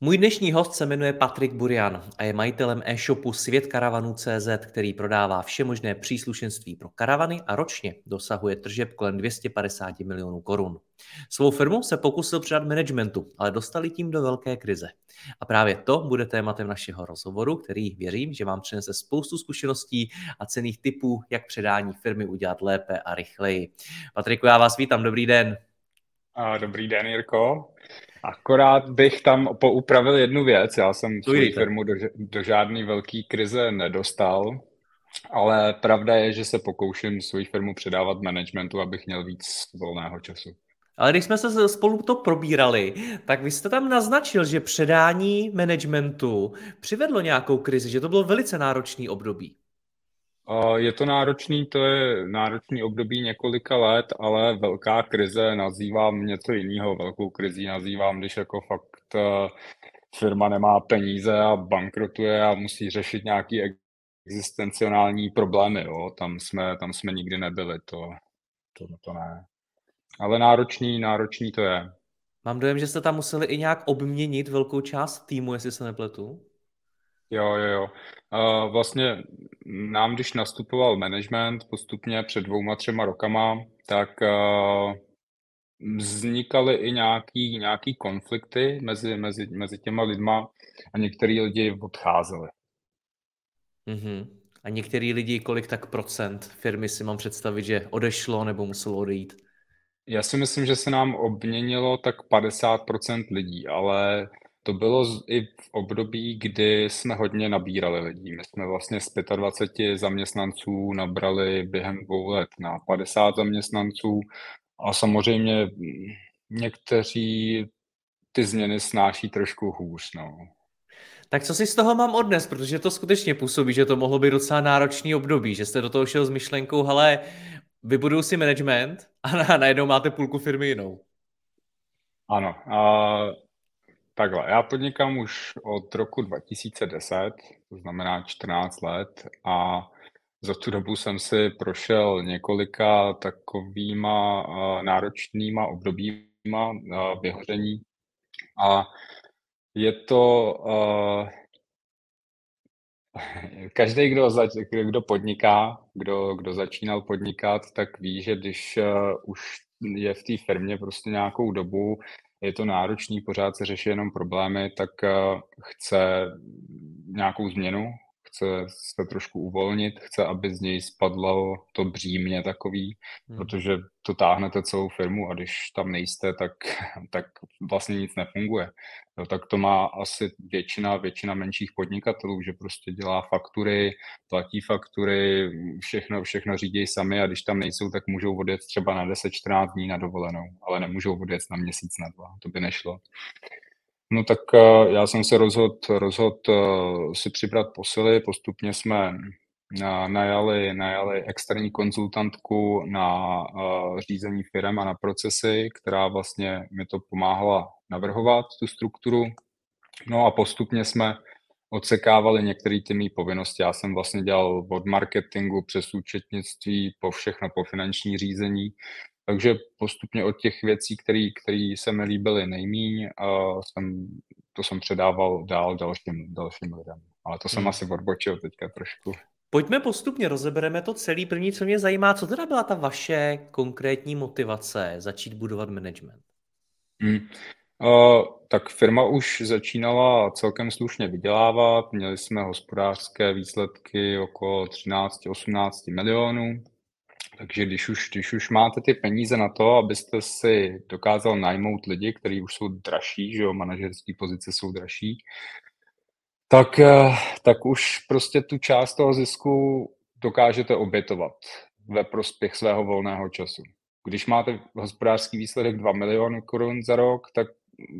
Můj dnešní host se jmenuje Patrik Burian a je majitelem e-shopu Svět karavanů.cz, který prodává vše možné příslušenství pro karavany a ročně dosahuje tržeb kolem 250 milionů korun. Svou firmu se pokusil předat managementu, ale dostali tím do velké krize. A právě to bude tématem našeho rozhovoru, který věřím, že vám přinese spoustu zkušeností a cených typů, jak předání firmy udělat lépe a rychleji. Patriku, já vás vítám, dobrý den. Dobrý den, Jirko. Akorát bych tam poupravil jednu věc. Já jsem svou firmu do, do žádné velké krize nedostal, ale pravda je, že se pokouším svou firmu předávat managementu, abych měl víc volného času. Ale když jsme se spolu to probírali, tak vy jste tam naznačil, že předání managementu přivedlo nějakou krizi, že to bylo velice náročný období. Je to náročný, to je náročný období několika let, ale velká krize nazývám něco jiného. Velkou krizí nazývám, když jako fakt eh, firma nemá peníze a bankrotuje a musí řešit nějaký existenciální problémy. Jo. Tam, jsme, tam jsme nikdy nebyli, to, to, to ne. Ale náročný, náročný to je. Mám dojem, že jste tam museli i nějak obměnit velkou část týmu, jestli se nepletu. Jo, jo, jo. Uh, vlastně nám, když nastupoval management postupně před dvouma, třema rokama, tak uh, vznikaly i nějaký, nějaký konflikty mezi, mezi, mezi těma lidma a některý lidi odcházeli. Mm-hmm. A některý lidi, kolik tak procent firmy si mám představit, že odešlo nebo muselo odejít? Já si myslím, že se nám obměnilo tak 50% lidí, ale to bylo i v období, kdy jsme hodně nabírali lidí. My jsme vlastně z 25 zaměstnanců nabrali během dvou let na 50 zaměstnanců a samozřejmě někteří ty změny snáší trošku hůř. No. Tak co si z toho mám odnes, protože to skutečně působí, že to mohlo být docela náročný období, že jste do toho šel s myšlenkou, ale vybuduju si management a najednou máte půlku firmy jinou. Ano, a Takhle, já podnikám už od roku 2010, to znamená 14 let a za tu dobu jsem si prošel několika takovýma uh, náročnýma obdobíma uh, vyhoření. A je to uh, každý, kdo, zač, kdo podniká, kdo, kdo začínal podnikat, tak ví, že když uh, už je v té firmě prostě nějakou dobu, je to náročný, pořád se řeší jenom problémy, tak eh, chce nějakou změnu, chce se trošku uvolnit, chce, aby z něj spadlo to břímě takový, hmm. protože to táhnete celou firmu a když tam nejste, tak, tak vlastně nic nefunguje. No, tak to má asi většina, většina menších podnikatelů, že prostě dělá faktury, platí faktury, všechno, všechno řídí sami a když tam nejsou, tak můžou odjet třeba na 10-14 dní na dovolenou, ale nemůžou odjet na měsíc, na dva, to by nešlo. No tak uh, já jsem se rozhodl rozhod, uh, si přibrat posily, postupně jsme uh, najali, najali externí konzultantku na řízení firm a na procesy, která vlastně mi to pomáhala navrhovat, tu strukturu. No a postupně jsme odsekávali některé ty mý povinnosti. Já jsem vlastně dělal od marketingu přes účetnictví po všechno, po finanční řízení, takže postupně od těch věcí, které se mi líbily nejmíň, uh, jsem, to jsem předával dál dalším, dalším lidem. Ale to jsem hmm. asi odbočil teďka trošku. Pojďme postupně, rozebereme to celý. První, co mě zajímá, co teda byla ta vaše konkrétní motivace začít budovat management? Hmm. Uh, tak firma už začínala celkem slušně vydělávat, měli jsme hospodářské výsledky okolo 13-18 milionů Takže když už, když už máte ty peníze na to, abyste si dokázal najmout lidi, kteří už jsou dražší, že jo, manažerské pozice jsou dražší, tak, eh, tak už prostě tu část toho zisku dokážete obětovat ve prospěch svého volného času. Když máte hospodářský výsledek 2 miliony korun za rok, tak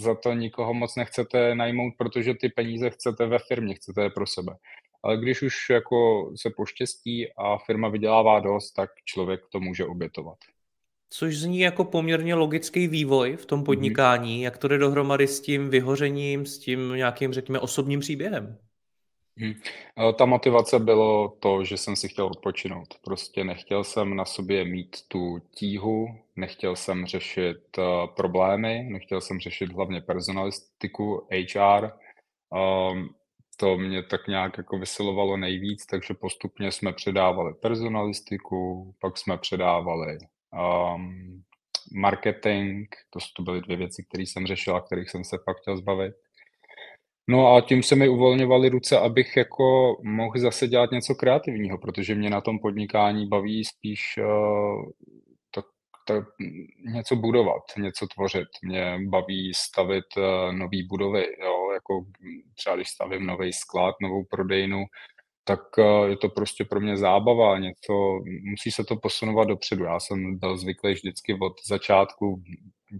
za to nikoho moc nechcete najmout, protože ty peníze chcete ve firmě, chcete je pro sebe. Ale když už jako se poštěstí a firma vydělává dost, tak člověk to může obětovat. Což zní jako poměrně logický vývoj v tom mhm. podnikání. Jak to jde dohromady s tím vyhořením, s tím nějakým, řekněme, osobním příběhem? Hmm. Ta motivace bylo to, že jsem si chtěl odpočinout. Prostě nechtěl jsem na sobě mít tu tíhu, nechtěl jsem řešit uh, problémy, nechtěl jsem řešit hlavně personalistiku, HR. Um, ehm, to mě tak nějak jako vysilovalo nejvíc, takže postupně jsme předávali personalistiku, pak jsme předávali um, marketing, to, to byly dvě věci, které jsem řešil a kterých jsem se fakt chtěl zbavit. No a tím se mi uvolňovaly ruce, abych jako mohl zase dělat něco kreativního, protože mě na tom podnikání baví spíš uh, tak něco budovat, něco tvořit. Mě baví stavit uh, nové budovy, jo, jako třeba když stavím nový sklad, novou prodejnu, tak uh, je to prostě pro mě zábava, něco, musí se to posunovat dopředu. Já jsem byl zvyklý vždycky od začátku,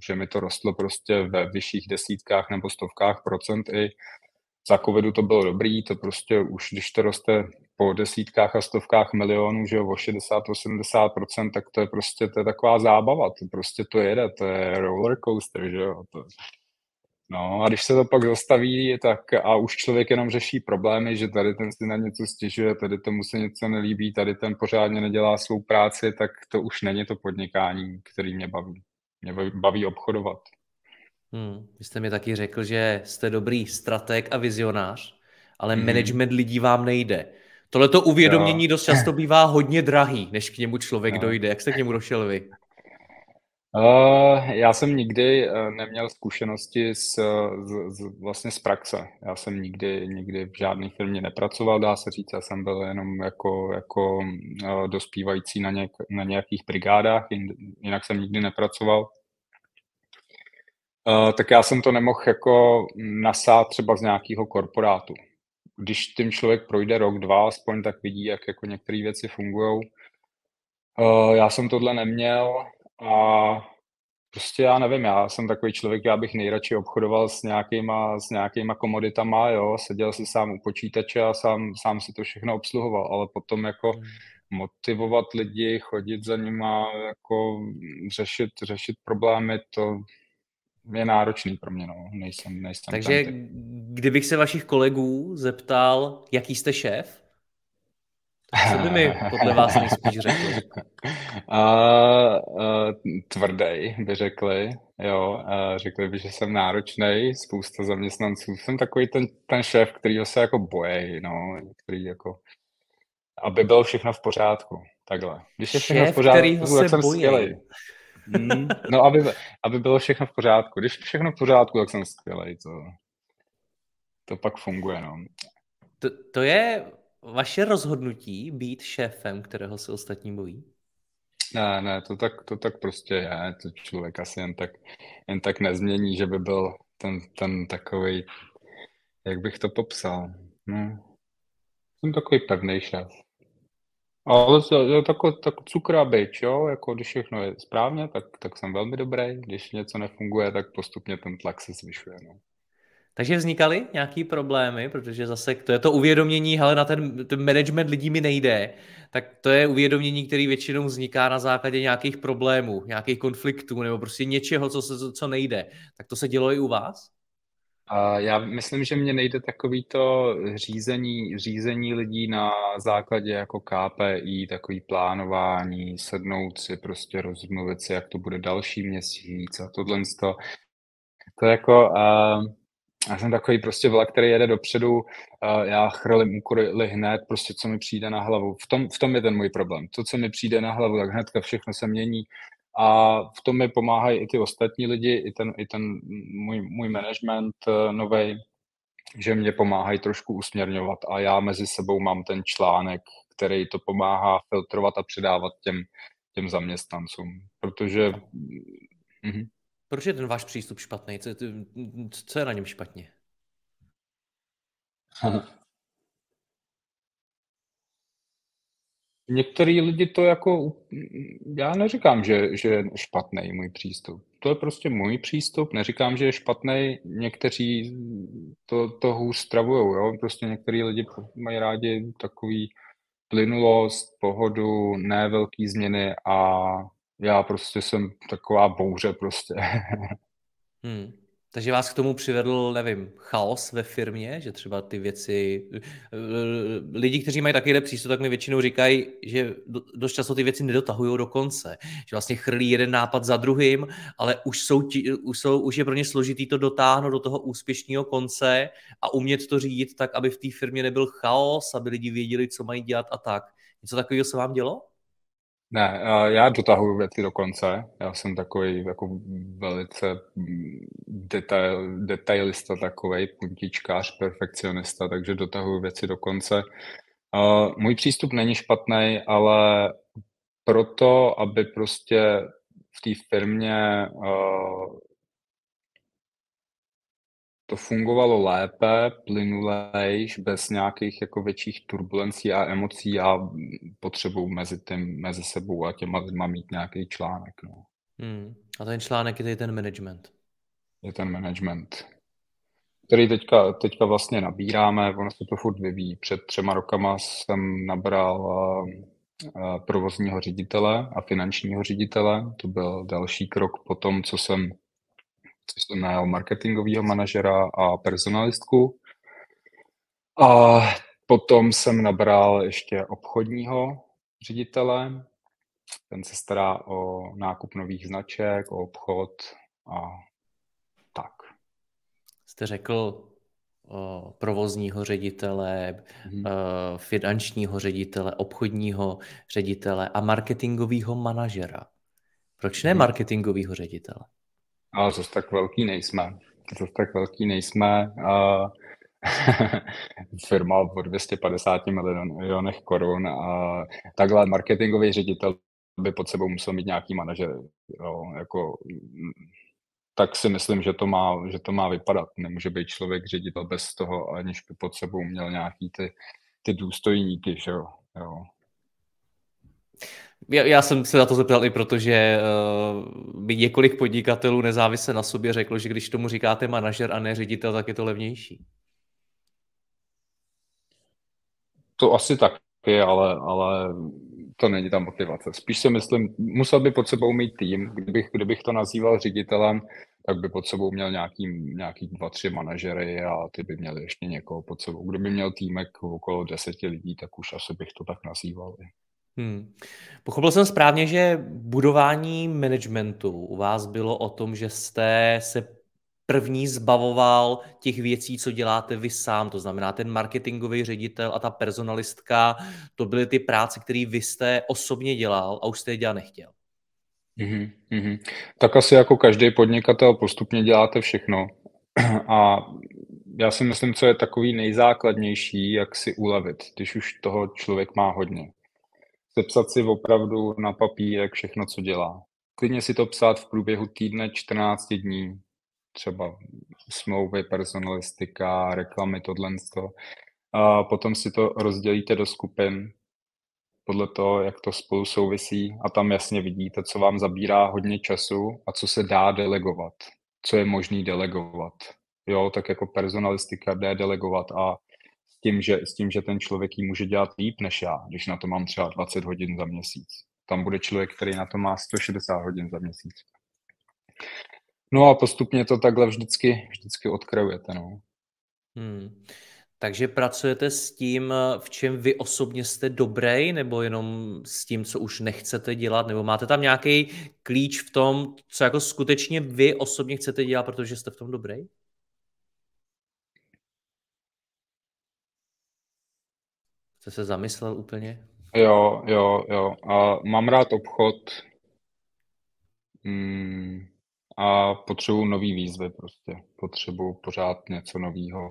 že mi to rostlo prostě ve vyšších desítkách nebo stovkách procent i za covidu to bylo dobrý, to prostě už když to roste po desítkách a stovkách milionů, že jo, o 60-80%, tak to je prostě to je taková zábava, to prostě to jede, to je roller coaster, že jo. To, no a když se to pak zastaví, tak a už člověk jenom řeší problémy, že tady ten si na něco stěžuje, tady tomu se něco nelíbí, tady ten pořádně nedělá svou práci, tak to už není to podnikání, který mě baví. Mě baví obchodovat. Hmm. Vy jste mi taky řekl, že jste dobrý strateg a vizionář, ale hmm. management lidí vám nejde. Tohleto uvědomění jo. dost často bývá hodně drahý, než k němu člověk jo. dojde. Jak jste k němu došel vy? Uh, já jsem nikdy uh, neměl zkušenosti s, z, z, vlastně z praxe. Já jsem nikdy, nikdy v žádné firmě nepracoval, dá se říct. Já jsem byl jenom jako, jako uh, dospívající na, něk, na nějakých brigádách, jinak jsem nikdy nepracoval. Uh, tak já jsem to nemohl jako nasát třeba z nějakého korporátu. Když tím člověk projde rok, dva, aspoň tak vidí, jak jako některé věci fungují. Uh, já jsem tohle neměl a prostě já nevím, já jsem takový člověk, já bych nejradši obchodoval s nějakýma, s nějakýma komoditama, jo, seděl si sám u počítače a sám, sám si to všechno obsluhoval, ale potom jako hmm. motivovat lidi, chodit za nima, jako řešit, řešit problémy, to je náročný pro mě, no. Nejsem, nejsem Takže kdybych se vašich kolegů zeptal, jaký jste šéf, co by mi podle vás nejspíš řekl? Uh, uh, tvrdý by řekli, jo. Uh, řekli by, že jsem náročný, spousta zaměstnanců. Jsem takový ten, ten šéf, který se jako bojí, no, který jako aby bylo všechno v pořádku. Takhle. Když je všechno šéf, v pořádku, tak jsem skvělý. Mm, no, aby, aby bylo všechno v pořádku. Když všechno v pořádku, tak jsem skvělý. To, to pak funguje, no. To, to je vaše rozhodnutí být šéfem, kterého se ostatní bojí? Ne, ne, to tak, to tak prostě je. To člověk asi jen tak, jen tak nezmění, že by byl ten, ten takový, jak bych to popsal. No, jsem takový pevný šéf. Ale je tak, tak cukra byč, jo, jako když všechno je správně, tak, tak jsem velmi dobrý, když něco nefunguje, tak postupně ten tlak se zvyšuje, no. Takže vznikaly nějaký problémy, protože zase to je to uvědomění, ale na ten, ten management lidí mi nejde, tak to je uvědomění, který většinou vzniká na základě nějakých problémů, nějakých konfliktů nebo prostě něčeho, co, se, co nejde. Tak to se dělo i u vás? Já myslím, že mě nejde takový to řízení, řízení lidí na základě jako KPI, takový plánování, sednout si, prostě rozmluvit si, jak to bude další měsíc a tohle to. To jako, uh, já jsem takový prostě vlak, který jede dopředu, uh, já chrlím úkoly hned, prostě co mi přijde na hlavu. V tom, v tom je ten můj problém. To, co mi přijde na hlavu, tak hnedka všechno se mění a v tom mi pomáhají i ty ostatní lidi, i ten, i ten můj, můj management eh, nový, že mě pomáhají trošku usměrňovat a já mezi sebou mám ten článek, který to pomáhá filtrovat a předávat těm, těm zaměstnancům, protože... Mhm. Proč je ten váš přístup špatný? Co, co je na něm špatně? Některý lidi to jako, já neříkám, že, že je špatný můj přístup. To je prostě můj přístup, neříkám, že je špatný, někteří to, to hůř stravujou, jo? prostě některý lidi mají rádi takový plynulost, pohodu, ne velký změny a já prostě jsem taková bouře prostě. hmm. Takže vás k tomu přivedl, nevím, chaos ve firmě, že třeba ty věci, lidi, kteří mají takovýhle přístup, tak mi většinou říkají, že dost často ty věci nedotahují do konce, že vlastně chrlí jeden nápad za druhým, ale už, jsou, už, jsou, už je pro ně složitý to dotáhnout do toho úspěšného konce a umět to řídit tak, aby v té firmě nebyl chaos, aby lidi věděli, co mají dělat a tak. Něco takového se vám dělo? Ne, já dotahuju věci do konce. Já jsem takový jako velice detail, detailista takový, puntičkář, perfekcionista, takže dotahuju věci do konce. Můj přístup není špatný, ale proto, aby prostě v té firmě to fungovalo lépe, plynulejš, bez nějakých jako větších turbulencí a emocí. Já potřebuji mezi, tím, mezi sebou a těma lidma mít nějaký článek. No. Hmm. A ten článek je tady ten management. Je ten management, který teďka, teďka vlastně nabíráme, ono se to furt vyvíjí. Před třema rokama jsem nabral uh, uh, provozního ředitele a finančního ředitele. To byl další krok po tom, co jsem což najal marketingového manažera a personalistku. A potom jsem nabral ještě obchodního ředitele. Ten se stará o nákup nových značek, o obchod a tak. Jste řekl o provozního ředitele, hmm. finančního ředitele, obchodního ředitele a marketingového manažera. Proč ne mhm. marketingového ředitele? Ale zase tak velký nejsme. Zase tak velký nejsme. A firma o 250 milionech korun a takhle marketingový ředitel by pod sebou musel mít nějaký manažer. Jo, jako, tak si myslím, že to, má, že to má vypadat. Nemůže být člověk ředitel bez toho, aniž by pod sebou měl nějaký ty, ty důstojníky. Že jo? Jo. Já, já jsem se na to zeptal i proto, že uh, by několik podnikatelů nezávisle na sobě řeklo, že když tomu říkáte manažer a ne ředitel, tak je to levnější. To asi tak je, ale, ale to není ta motivace. Spíš si myslím, musel by pod sebou mít tým. Kdybych, kdybych to nazýval ředitelem, tak by pod sebou měl nějaký, nějaký dva, tři manažery a ty by měli ještě někoho pod sebou. Kdyby měl týmek okolo deseti lidí, tak už asi bych to tak nazýval. Hmm. Pochopil jsem správně, že budování managementu u vás bylo o tom, že jste se první zbavoval těch věcí, co děláte vy sám, to znamená ten marketingový ředitel a ta personalistka, to byly ty práce, které vy jste osobně dělal a už jste je dělat nechtěl. Mm-hmm. Tak asi jako každý podnikatel postupně děláte všechno. A já si myslím, co je takový nejzákladnější, jak si ulevit, když už toho člověk má hodně sepsat si opravdu na papírek všechno, co dělá. Klidně si to psát v průběhu týdne 14 dní, třeba smlouvy, personalistika, reklamy, tohle. A potom si to rozdělíte do skupin podle toho, jak to spolu souvisí a tam jasně vidíte, co vám zabírá hodně času a co se dá delegovat, co je možný delegovat. Jo, tak jako personalistika jde delegovat a tím, že, s tím, že ten člověk ji může dělat líp než já, když na to mám třeba 20 hodin za měsíc. Tam bude člověk, který na to má 160 hodin za měsíc. No a postupně to takhle vždycky, vždycky odkrajujete. No. Hmm. Takže pracujete s tím, v čem vy osobně jste dobrý, nebo jenom s tím, co už nechcete dělat, nebo máte tam nějaký klíč v tom, co jako skutečně vy osobně chcete dělat, protože jste v tom dobrý? Jste se zamyslel úplně? Jo, jo, jo. A mám rád obchod mm, a potřebuji nový výzvy prostě. Potřebuji pořád něco nového.